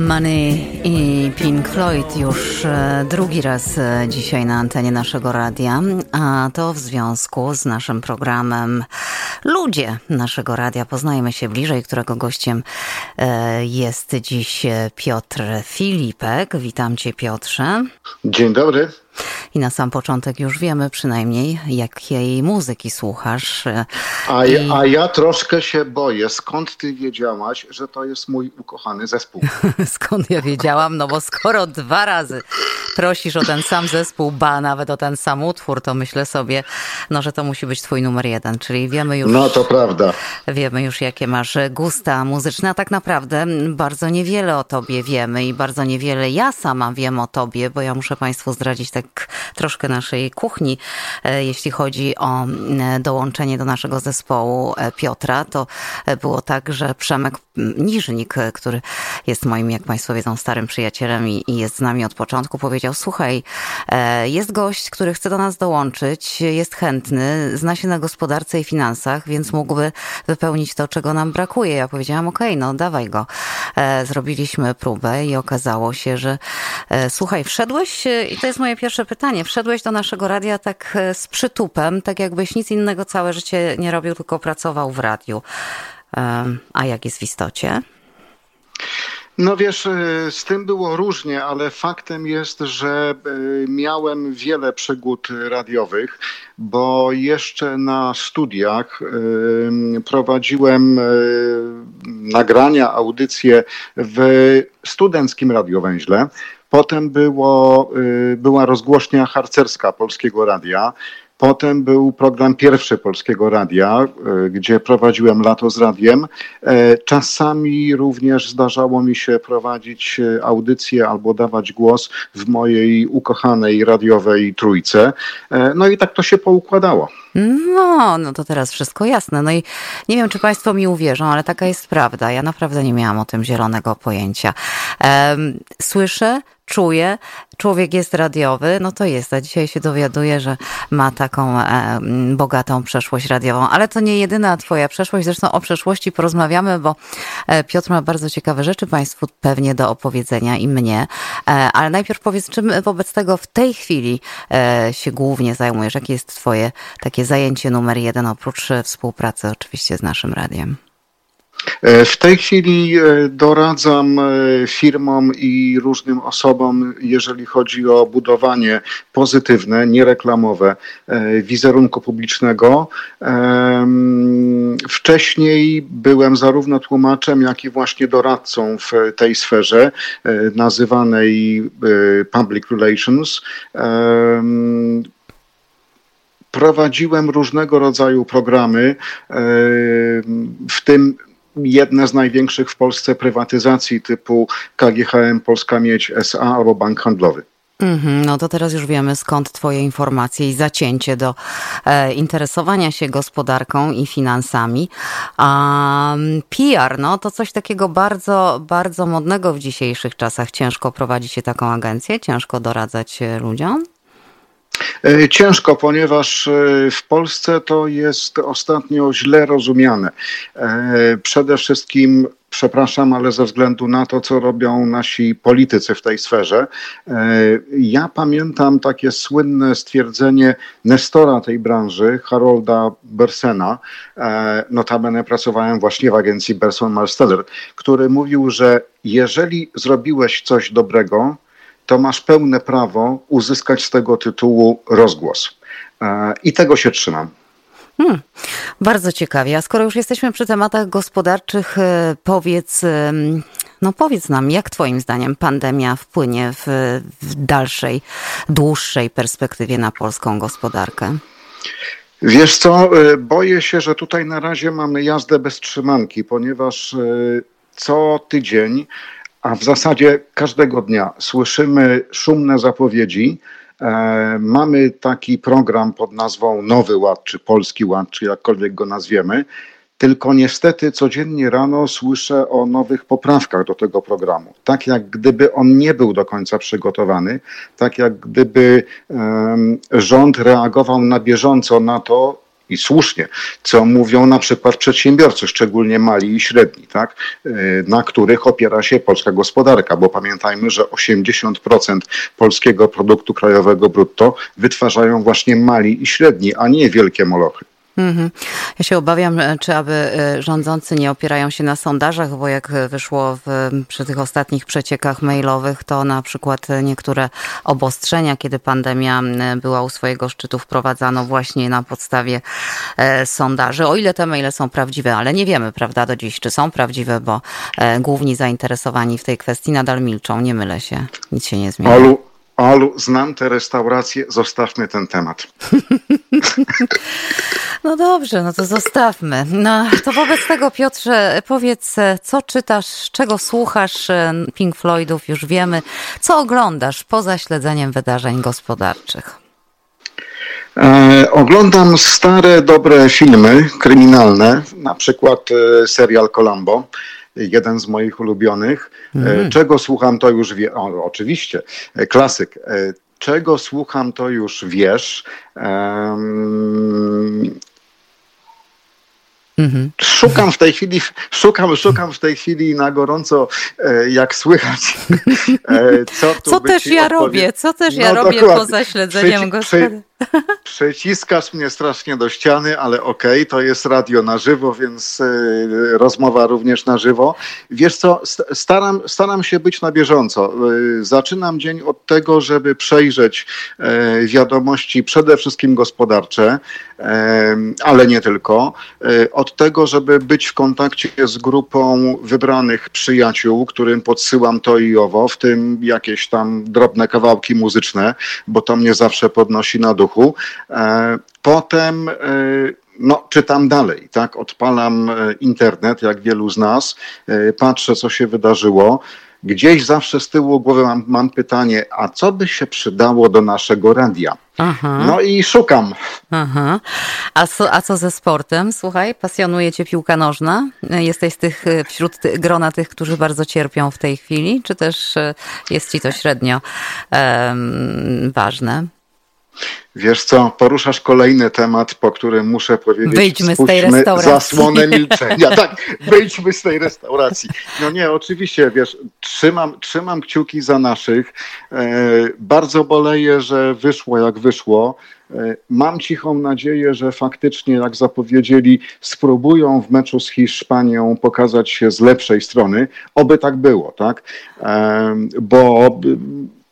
Money i Pink Floyd już e, drugi raz e, dzisiaj na antenie naszego radia, a to w związku z naszym programem Ludzie naszego radia. Poznajmy się bliżej, którego gościem e, jest dziś Piotr Filipek. Witam Cię Piotrze. Dzień dobry. I na sam początek już wiemy przynajmniej, jakiej muzyki słuchasz. A, I... a ja troszkę się boję. Skąd ty wiedziałaś, że to jest mój ukochany zespół? Skąd ja wiedziałam? No bo skoro dwa razy prosisz o ten sam zespół, ba, nawet o ten sam utwór, to myślę sobie, no, że to musi być twój numer jeden. Czyli wiemy już... No to prawda. Wiemy już, jakie masz gusta muzyczne. A tak naprawdę bardzo niewiele o tobie wiemy i bardzo niewiele ja sama wiem o tobie, bo ja muszę państwu zdradzić tak troszkę naszej kuchni, e, jeśli chodzi o dołączenie do naszego zespołu e, Piotra. To e, było tak, że Przemek Niżnik, który jest moim, jak Państwo wiedzą, starym przyjacielem i, jest z nami od początku, powiedział: Słuchaj, jest gość, który chce do nas dołączyć, jest chętny, zna się na gospodarce i finansach, więc mógłby wypełnić to, czego nam brakuje. Ja powiedziałam: okay, no dawaj go. Zrobiliśmy próbę i okazało się, że słuchaj, wszedłeś, i to jest moje pierwsze pytanie. Wszedłeś do naszego radia tak z przytupem, tak jakbyś nic innego całe życie nie robił, tylko pracował w radiu. A jak jest w istocie? No wiesz, e, z tym było różnie, ale faktem jest, że e, miałem wiele przygód radiowych, bo jeszcze na studiach e, prowadziłem nagrania, audycje w studenckim radiowęźle. Potem było, była rozgłośnia harcerska Polskiego Radia. Potem był program pierwszy Polskiego Radia, e, gdzie prowadziłem lato z radiem. E, czasami również zdarzało mi się prowadzić e, audycję albo dawać głos w mojej ukochanej radiowej trójce. No i tak to się poukładało. No, no to teraz wszystko jasne. No i nie wiem, czy Państwo mi uwierzą, ale taka jest prawda. Ja naprawdę nie miałam o tym zielonego pojęcia. Słyszę, czuję, człowiek jest radiowy, no to jest. A dzisiaj się dowiaduję, że ma taką e, bogatą przeszłość radiową. Ale to nie jedyna Twoja przeszłość. Zresztą o przeszłości porozmawiamy, bo e, Piotr ma bardzo ciekawe rzeczy Państwu pewnie do opowiedzenia i mnie. E, ale najpierw powiedz, czym wobec tego w tej chwili się głównie zajmujesz? Jakie jest Twoje takie zajęcie numer jeden, oprócz e, współpracy oczywiście z naszym radiem? E, w tej chwili e, doradzam firmom i różnym osobom, jeżeli chodzi o budowanie pozytywne, niereklamowe wizerunku publicznego. Wcześniej byłem zarówno tłumaczem, jak i właśnie doradcą w tej sferze, nazywanej public relations prowadziłem różnego rodzaju programy, w tym jedne z największych w Polsce prywatyzacji typu KGHM Polska Miedź SA albo Bank Handlowy. Mm-hmm, no to teraz już wiemy skąd Twoje informacje i zacięcie do e, interesowania się gospodarką i finansami. A PR, no to coś takiego bardzo, bardzo modnego w dzisiejszych czasach. Ciężko prowadzić się taką agencję, ciężko doradzać ludziom. E, ciężko, ponieważ e, w Polsce to jest ostatnio źle rozumiane. E, przede wszystkim przepraszam, ale ze względu na to, co robią nasi politycy w tej sferze. Ja pamiętam takie słynne stwierdzenie Nestora tej branży, Harolda Bersena, notabene pracowałem właśnie w agencji Berson Marsteller, który mówił, że jeżeli zrobiłeś coś dobrego, to masz pełne prawo uzyskać z tego tytułu rozgłos. E, I tego się trzymam. Hmm, bardzo ciekawie. A skoro już jesteśmy przy tematach gospodarczych, e, powiedz, no powiedz nam, jak Twoim zdaniem pandemia wpłynie w, w dalszej, dłuższej perspektywie na polską gospodarkę? Wiesz co, e, boję się, że tutaj na razie mamy jazdę bez trzymanki, ponieważ co tydzień a w zasadzie każdego dnia słyszymy szumne zapowiedzi. E, mamy taki program pod nazwą Nowy Ład, czy Polski Ład, czy jakkolwiek go nazwiemy. Tylko niestety codziennie rano słyszę o nowych poprawkach do tego programu. Tak jak gdyby on nie był do końca przygotowany, tak jak gdyby rząd reagował na bieżąco na to, i słusznie, co mówią na przykład przedsiębiorcy, szczególnie mali i średni, tak, na których opiera się polska gospodarka, bo pamiętajmy, że 80% polskiego produktu krajowego brutto wytwarzają właśnie mali i średni, a nie wielkie molochy. Mhm. Ja się obawiam, e, czy aby e, rządzący nie opierają się na sondażach, bo jak wyszło w, przy tych ostatnich przeciekach mailowych, to na przykład niektóre obostrzenia, kiedy pandemia była u swojego szczytu, wprowadzano właśnie na podstawie e, sondaży. O ile te maile są prawdziwe, ale nie wiemy, prawda, do dziś, czy są prawdziwe, bo główni zainteresowani w tej kwestii nadal milczą. Nie mylę się, nic się nie zmienia. Olu, znam te restauracje, zostawmy ten temat. No dobrze, no to zostawmy. No to wobec tego, Piotrze, powiedz, co czytasz, czego słuchasz e, Pink Floydów, już wiemy. Co oglądasz poza śledzeniem wydarzeń gospodarczych? E, oglądam stare, dobre filmy kryminalne, na przykład e, serial Columbo jeden z moich ulubionych. Mm. Czego słucham, to już wie. O, oczywiście, e, klasyk. E, czego słucham, to już wiesz. Um, Mhm. Szukam w tej chwili, szukam, szukam w tej chwili na gorąco, jak słychać, co Co też ja robię, co też no, ja robię poza śledzeniem gospodarki. Przeciskasz mnie strasznie do ściany, ale okej, okay, to jest radio na żywo, więc y, rozmowa również na żywo. Wiesz co, staram, staram się być na bieżąco. Y, zaczynam dzień od tego, żeby przejrzeć y, wiadomości przede wszystkim gospodarcze, ale nie tylko. Od tego, żeby być w kontakcie z grupą wybranych przyjaciół, którym podsyłam to i owo, w tym jakieś tam drobne kawałki muzyczne, bo to mnie zawsze podnosi na duch ruchu. E, potem e, no, czytam dalej, tak? Odpalam e, internet, jak wielu z nas, patrzę, co się wydarzyło. Gdzieś zawsze z tyłu głowy mam, mam pytanie, a co by się przydało do naszego radia? Aha. No i szukam. Aha. A, co, a co ze sportem? Słuchaj, pasjonuje cię piłka nożna? Jesteś z tych, wśród ty, grona tych, którzy bardzo cierpią w tej chwili? Czy też jest ci to średnio um, ważne? Wiesz co, poruszasz kolejny temat, po którym muszę powiedzieć, wyjdźmy z tej restauracji. zasłonę milczenia. Tak, wyjdźmy z tej restauracji. No nie, oczywiście, wiesz, trzymam, trzymam kciuki za naszych. E, bardzo boleję, że wyszło jak wyszło. E, mam cichą nadzieję, że faktycznie, jak zapowiedzieli, spróbują w meczu z Hiszpanią pokazać się z lepszej strony. Oby tak było, tak? E, bo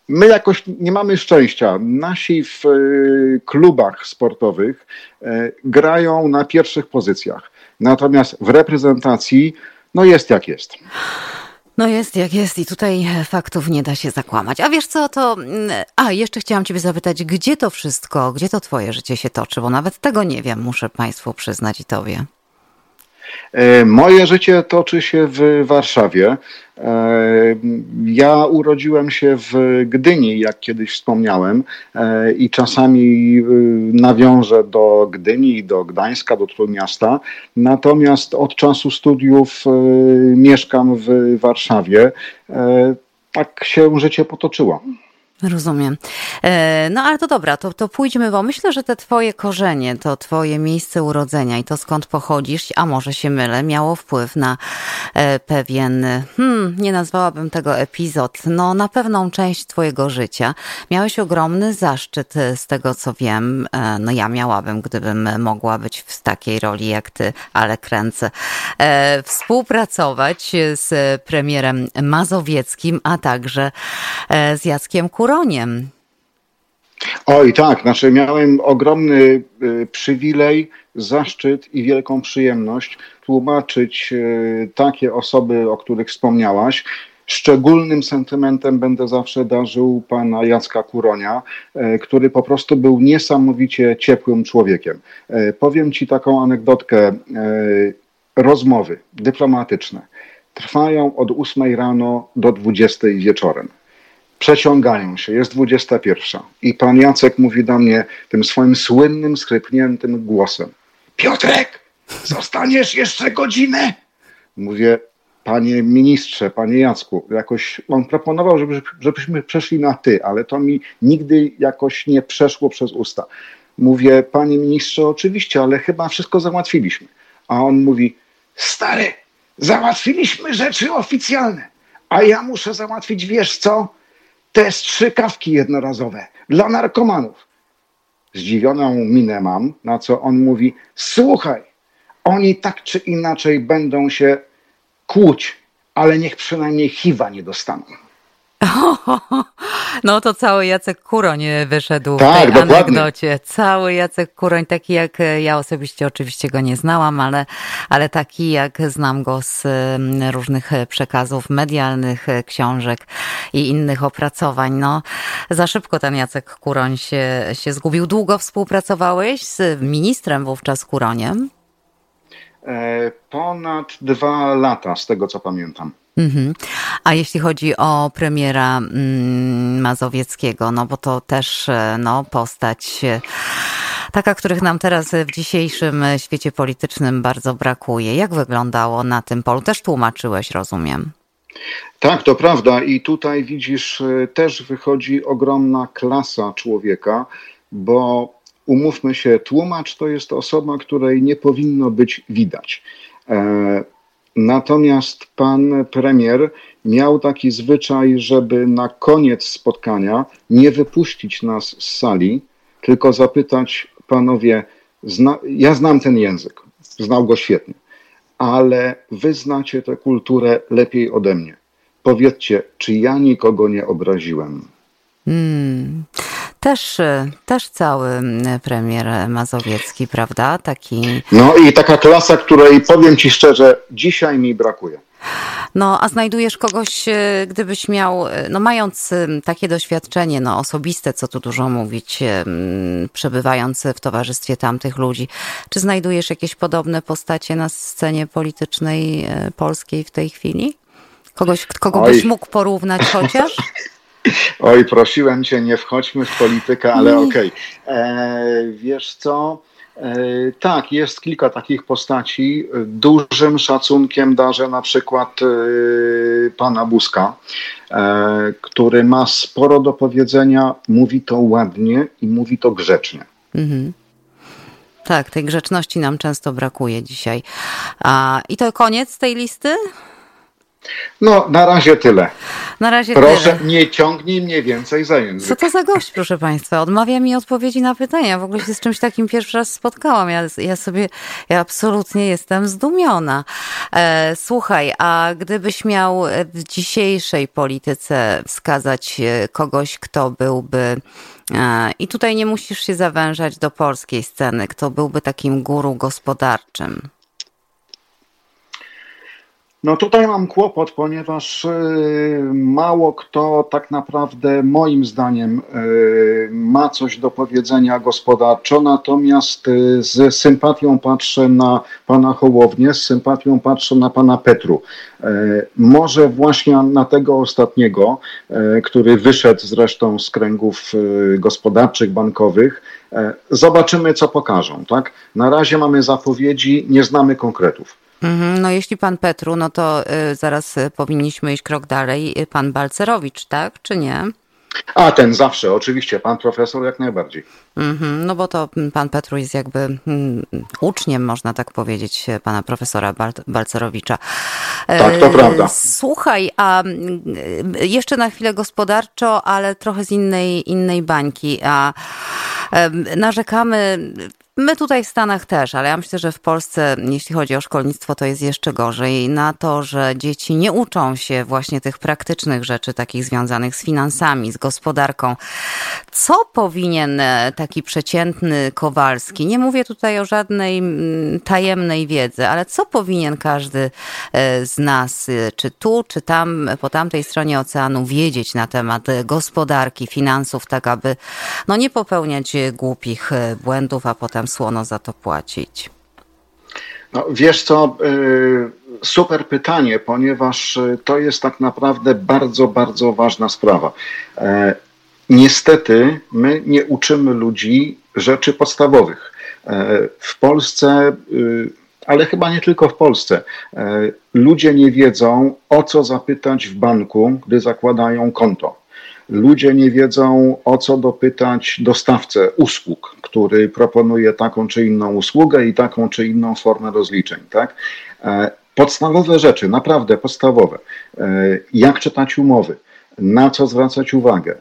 My jakoś nie mamy szczęścia. Nasi w e, klubach sportowych e, grają na pierwszych pozycjach. Natomiast w reprezentacji, no jest jak jest. No jest jak jest i tutaj faktów nie da się zakłamać. A wiesz co, to... Mm, a, jeszcze chciałam ciebie zapytać, gdzie to wszystko, gdzie to twoje życie się toczy? Bo nawet tego nie wiem, muszę państwu przyznać i tobie. E, moje życie toczy się w Warszawie. E, ja urodziłem się w Gdyni, jak kiedyś wspomniałem, e, i czasami nawiążę do Gdyni, do Gdańska, do Trójmiasta. Natomiast od czasu studiów mieszkam w Warszawie. Tak się życie potoczyło. Rozumiem. E, no ale to dobra, to, to pójdźmy, bo myślę, że te twoje korzenie, to twoje miejsce urodzenia i to skąd pochodzisz, a może się mylę, miało wpływ na e, pewien, hmm, nie nazwałabym tego epizod, no na pewną część twojego życia. Miałeś ogromny zaszczyt e, z tego, co wiem, no ja miałabym, gdybym mogła być w takiej roli jak ty, ale kręcę, współpracować z premierem Mazowieckim, a także z Jackiem Kur Huroniem. Oj, tak, znaczy miałem ogromny y, przywilej, zaszczyt i wielką przyjemność tłumaczyć y, takie osoby, o których wspomniałaś. Szczególnym sentymentem będę zawsze darzył pana Jacka Kuronia, y, który po prostu był niesamowicie ciepłym człowiekiem. Powiem ci taką anegdotkę. Rozmowy dyplomatyczne trwają od 8 rano do 20 wieczorem przeciągają się, jest 21. I pan Jacek mówi do mnie tym swoim słynnym, skrypniętym głosem: Piotrek, zostaniesz jeszcze godzinę? Mówię, panie ministrze, panie Jacku, jakoś on proponował, żeby, żebyśmy przeszli na ty, ale to mi nigdy jakoś nie przeszło przez usta. Mówię, panie ministrze, oczywiście, ale chyba wszystko załatwiliśmy. A on mówi, stary, załatwiliśmy rzeczy oficjalne, a ja muszę załatwić, wiesz co? Te strzykawki jednorazowe dla narkomanów. Zdziwioną minę mam, na co on mówi, słuchaj, oni tak czy inaczej będą się kłuć, ale niech przynajmniej HIV-a nie dostaną. No to cały Jacek Kuroń wyszedł tak, w tej dokładnie. anegdocie. Cały Jacek Kuroń, taki jak ja osobiście oczywiście go nie znałam, ale, ale taki jak znam go z różnych przekazów medialnych, książek i innych opracowań. No, za szybko ten Jacek Kuroń się, się zgubił. Długo współpracowałeś z ministrem wówczas Kuroniem? E, ponad dwa lata, z tego co pamiętam. Mhm. A jeśli chodzi o premiera mm, Mazowieckiego, no bo to też e, no, postać e, taka, których nam teraz w dzisiejszym świecie politycznym bardzo brakuje. Jak wyglądało na tym polu? Też tłumaczyłeś, rozumiem. Tak, to prawda. I tutaj widzisz, też wychodzi ogromna klasa człowieka, bo umówmy się, tłumacz to jest osoba, której nie powinno być widać. Natomiast pan premier miał taki zwyczaj, żeby na koniec spotkania nie wypuścić nas z sali, tylko zapytać panowie, zna, ja znam ten język, znał go świetnie, ale wy znacie tę kulturę lepiej ode mnie. Powiedzcie, czy ja nikogo nie obraziłem? Hmm. Też, też cały premier Mazowiecki, prawda? Taki. No i taka klasa, której powiem ci szczerze, dzisiaj mi brakuje. No, a znajdujesz kogoś, e, gdybyś miał, e, no mając takie doświadczenie, no osobiste, co tu dużo mówić, przebywając w towarzystwie tamtych ludzi, czy znajdujesz jakieś podobne postacie na scenie politycznej e, polskiej w tej chwili? Kogoś, kogo Oj. byś mógł porównać chociaż? Oj, prosiłem cię, nie wchodźmy w politykę, ale okej. Okay. Wiesz co? E, tak, jest kilka takich postaci. Dużym szacunkiem darzę na przykład e, pana Buzka, e, który ma sporo do powiedzenia, mówi to ładnie i mówi to grzecznie. Mhm. Tak, tej grzeczności nam często brakuje dzisiaj. A, I to koniec tej listy? No, na razie tyle. Na razie Proszę, tyle. nie ciągnij mnie więcej za język. Co to za gość, proszę Państwa? Odmawia mi odpowiedzi na pytania. W ogóle się z czymś takim pierwszy raz spotkałam. Ja, ja sobie, ja absolutnie jestem zdumiona. E, słuchaj, a gdybyś miał w dzisiejszej polityce wskazać e, kogoś, kto byłby e, i tutaj nie musisz się zawężać do polskiej sceny, kto byłby takim guru gospodarczym. No tutaj mam kłopot, ponieważ y, mało kto tak naprawdę moim zdaniem y, ma coś do powiedzenia gospodarczo, natomiast y, z sympatią patrzę na pana Hołownię, z sympatią patrzę na pana Petru. Może właśnie na tego ostatniego, który wyszedł zresztą z kręgów gospodarczych, bankowych, zobaczymy co pokażą. Tak? Na razie mamy zapowiedzi, nie znamy konkretów. Mhm, no jeśli pan Petru, no to y, zaraz y, powinniśmy iść krok dalej. Y, pan Balcerowicz, tak, czy nie? A ten zawsze, oczywiście, pan profesor jak najbardziej. Mm-hmm, no bo to pan Petru jest jakby mm, uczniem, można tak powiedzieć, pana profesora Balcerowicza. Tak, to prawda. Słuchaj, a jeszcze na chwilę gospodarczo, ale trochę z innej, innej bańki. A narzekamy My tutaj w Stanach też, ale ja myślę, że w Polsce, jeśli chodzi o szkolnictwo, to jest jeszcze gorzej. Na to, że dzieci nie uczą się właśnie tych praktycznych rzeczy, takich związanych z finansami, z gospodarką. Co powinien e, taki przeciętny Kowalski, nie mówię tutaj o żadnej tajemnej wiedzy, ale co powinien każdy e, z nas, e, czy tu, czy tam, po tamtej stronie oceanu, wiedzieć na temat gospodarki, finansów, tak aby no, nie popełniać głupich błędów, a potem słono za to płacić? No, wiesz co, y, super pytanie, ponieważ y, to jest tak naprawdę bardzo, bardzo ważna sprawa. E, niestety my nie uczymy ludzi rzeczy podstawowych. E, w Polsce, y, ale chyba nie tylko w Polsce, e, ludzie nie wiedzą, o co zapytać w banku, gdy zakładają konto. Ludzie nie wiedzą, o co dopytać dostawcę usług, który proponuje taką czy inną usługę i taką czy inną formę rozliczeń. Tak? E, podstawowe rzeczy, naprawdę podstawowe. E, jak czytać umowy, na co zwracać uwagę,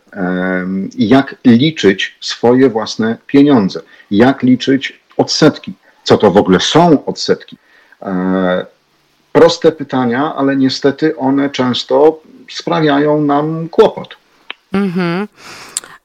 jak liczyć swoje własne pieniądze, jak liczyć odsetki, co to w ogóle są odsetki. E, proste pytania, ale niestety one często sprawiają nam kłopot. Mhm.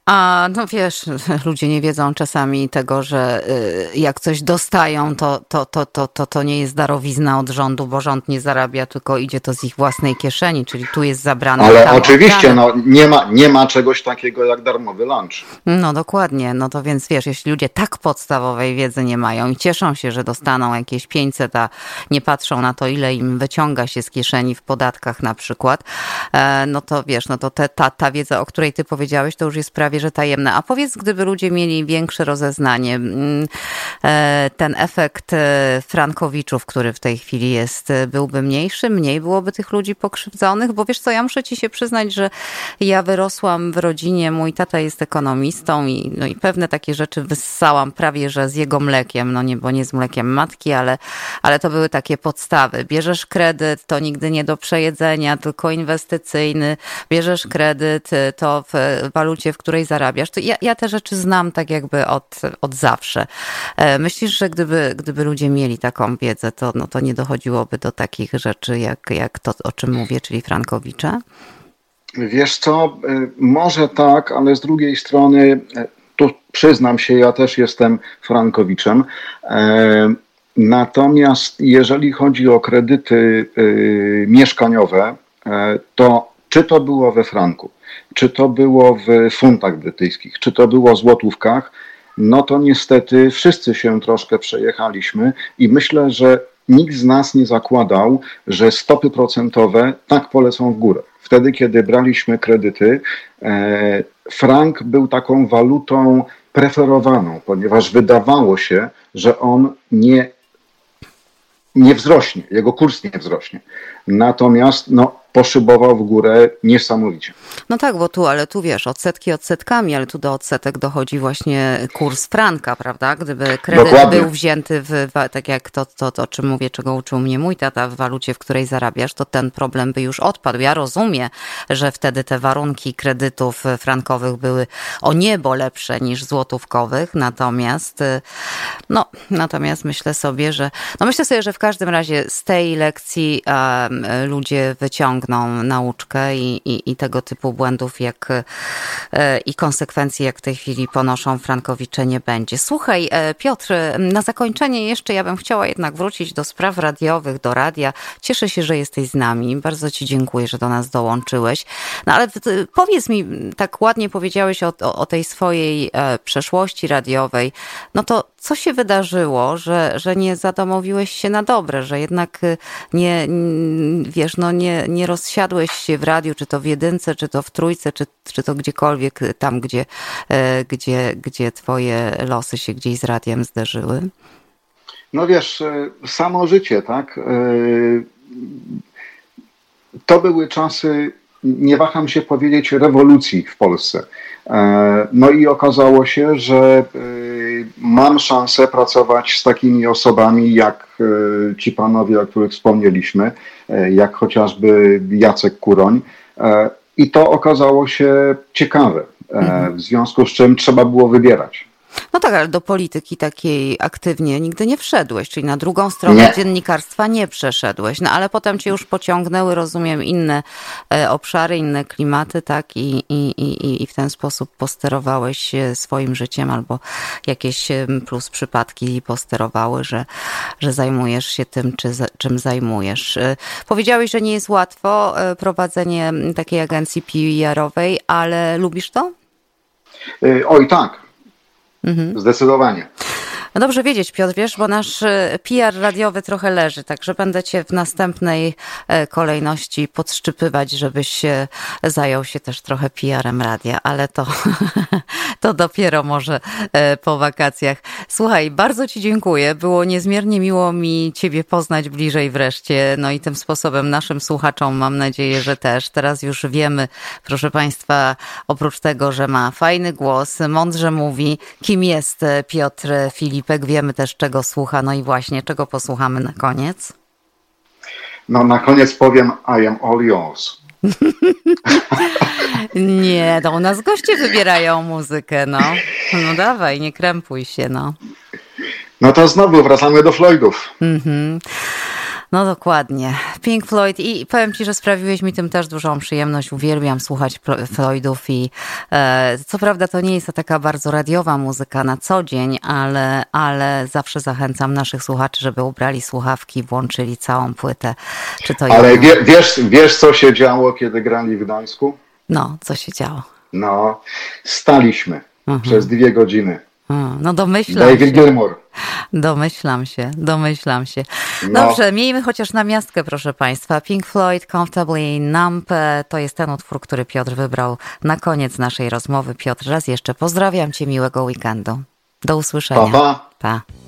A no wiesz, ludzie nie wiedzą czasami tego, że y, jak coś dostają, to, to, to, to, to, to nie jest darowizna od rządu, bo rząd nie zarabia, tylko idzie to z ich własnej kieszeni, czyli tu jest zabrane. Ale oczywiście, no, nie, ma, nie ma czegoś takiego jak darmowy lunch. No dokładnie, no to więc wiesz, jeśli ludzie tak podstawowej wiedzy nie mają i cieszą się, że dostaną jakieś 500, a nie patrzą na to, ile im wyciąga się z kieszeni w podatkach na przykład, e, no to wiesz, no to te, ta, ta wiedza, o której ty powiedziałeś, to już jest prawie prawie że tajemne. A powiedz, gdyby ludzie mieli większe rozeznanie, mm, e, ten efekt e, Frankowiczów, który w tej chwili jest, e, byłby mniejszy, mniej byłoby tych ludzi pokrzywdzonych? Bo wiesz co, ja muszę ci się przyznać, że ja wyrosłam w rodzinie, mój tata jest ekonomistą i, no i pewne takie rzeczy wyssałam prawie, że z jego mlekiem, no nie, bo nie z mlekiem matki, ale, ale to były takie podstawy. Bierzesz kredyt, to nigdy nie do przejedzenia, tylko inwestycyjny. Bierzesz kredyt, to w walucie, w której której zarabiasz, to ja, ja te rzeczy znam tak jakby od, od zawsze. E, myślisz, że gdyby, gdyby ludzie mieli taką wiedzę, to, no, to nie dochodziłoby do takich rzeczy, jak, jak to, o czym mówię, czyli Frankowicze? Wiesz co, e, może tak, ale z drugiej strony, e, tu przyznam się, ja też jestem Frankowiczem. Natomiast jeżeli chodzi o kredyty mieszkaniowe, to czy to było we franku, czy to było w funtach brytyjskich, czy to było w złotówkach, no to niestety wszyscy się troszkę przejechaliśmy i myślę, że nikt z nas nie zakładał, że stopy procentowe tak polecą w górę. Wtedy, kiedy braliśmy kredyty, e, frank był taką walutą preferowaną, ponieważ wydawało się, że on nie, nie wzrośnie, jego kurs nie wzrośnie. Natomiast no, poszybował w górę niesamowicie. No tak, bo tu, ale tu wiesz, odsetki odsetkami, ale tu do odsetek dochodzi właśnie kurs franka, prawda? Gdyby kredyt Dokładnie. był wzięty w, tak jak to, to, to, o czym mówię, czego uczył mnie mój tata, w walucie, w której zarabiasz, to ten problem by już odpadł. Ja rozumiem, że wtedy te warunki kredytów frankowych były o niebo lepsze niż złotówkowych, natomiast no, natomiast myślę sobie, że no myślę sobie, że w każdym razie z tej lekcji um, ludzie wyciągną wyciągną nauczkę i, i, i tego typu błędów jak, e, i konsekwencji, jak w tej chwili ponoszą Frankowicze, nie będzie. Słuchaj, e, Piotr, na zakończenie jeszcze ja bym chciała jednak wrócić do spraw radiowych, do radia. Cieszę się, że jesteś z nami. Bardzo Ci dziękuję, że do nas dołączyłeś. No ale powiedz mi, tak ładnie powiedziałeś o, o, o tej swojej e, przeszłości radiowej. No to co się wydarzyło, że, że nie zadomowiłeś się na dobre, że jednak nie, wiesz, no nie, nie rozsiadłeś się w radiu, czy to w jedynce, czy to w trójce, czy, czy to gdziekolwiek tam, gdzie, e, gdzie, gdzie twoje losy się gdzieś z radiem zderzyły? No wiesz, e, samo życie, tak? E, to były czasy, nie waham się powiedzieć, rewolucji w Polsce. No i okazało się, że mam szansę pracować z takimi osobami jak e, ci panowie, o których wspomnieliśmy, e, jak chociażby Jacek Kuroń. E, I to okazało się ciekawe, w związku z czym trzeba było wybierać. No tak, ale do polityki takiej aktywnie nigdy nie wszedłeś, czyli na drugą stronę nie. dziennikarstwa nie przeszedłeś. No ale potem cię już pociągnęły, rozumiem, inne e, obszary, inne klimaty, tak? I, i, i, i w ten sposób posterowałeś swoim życiem albo jakieś plus przypadki posterowały, że, że zajmujesz się tym, czy, czym zajmujesz. E, powiedziałeś, że nie jest łatwo e, prowadzenie takiej agencji PR-owej, ale lubisz to? Oj tak, Mhm. Zdecydowanie. No dobrze wiedzieć, Piotr, wiesz, bo nasz e, PR radiowy trochę leży, także będę cię w następnej e, kolejności podszczypywać, żebyś zajął się też trochę PR-em radia, ale to, To dopiero może e, po wakacjach. Słuchaj, bardzo Ci dziękuję. Było niezmiernie miło mi Ciebie poznać bliżej wreszcie. No i tym sposobem naszym słuchaczom mam nadzieję, że też. Teraz już wiemy, proszę Państwa, oprócz tego, że ma fajny głos, mądrze mówi, kim jest Piotr Filipek. Wiemy też, czego słucha. No i właśnie, czego posłuchamy na koniec. No na koniec powiem I am all yours. nie, to u nas goście wybierają muzykę, no. No dawaj, nie krępuj się, no. No to znowu wracamy do Floydów. Mhm. No dokładnie. Pink Floyd i powiem Ci, że sprawiłeś mi tym też dużą przyjemność. Uwielbiam słuchać Floydów i e, co prawda to nie jest to taka bardzo radiowa muzyka na co dzień, ale, ale zawsze zachęcam naszych słuchaczy, żeby ubrali słuchawki, włączyli całą płytę. Czy to ale wie, wiesz, wiesz, co się działo, kiedy grali w Gdańsku? No, co się działo? No, staliśmy mhm. przez dwie godziny. No domyślam David się. Gilmour. Domyślam się, domyślam się. No. Dobrze, miejmy chociaż na miastkę, proszę Państwa. Pink Floyd, Comfortably Numb, to jest ten utwór, który Piotr wybrał na koniec naszej rozmowy. Piotr, raz jeszcze pozdrawiam Cię, miłego weekendu. Do usłyszenia. Pa, pa. pa.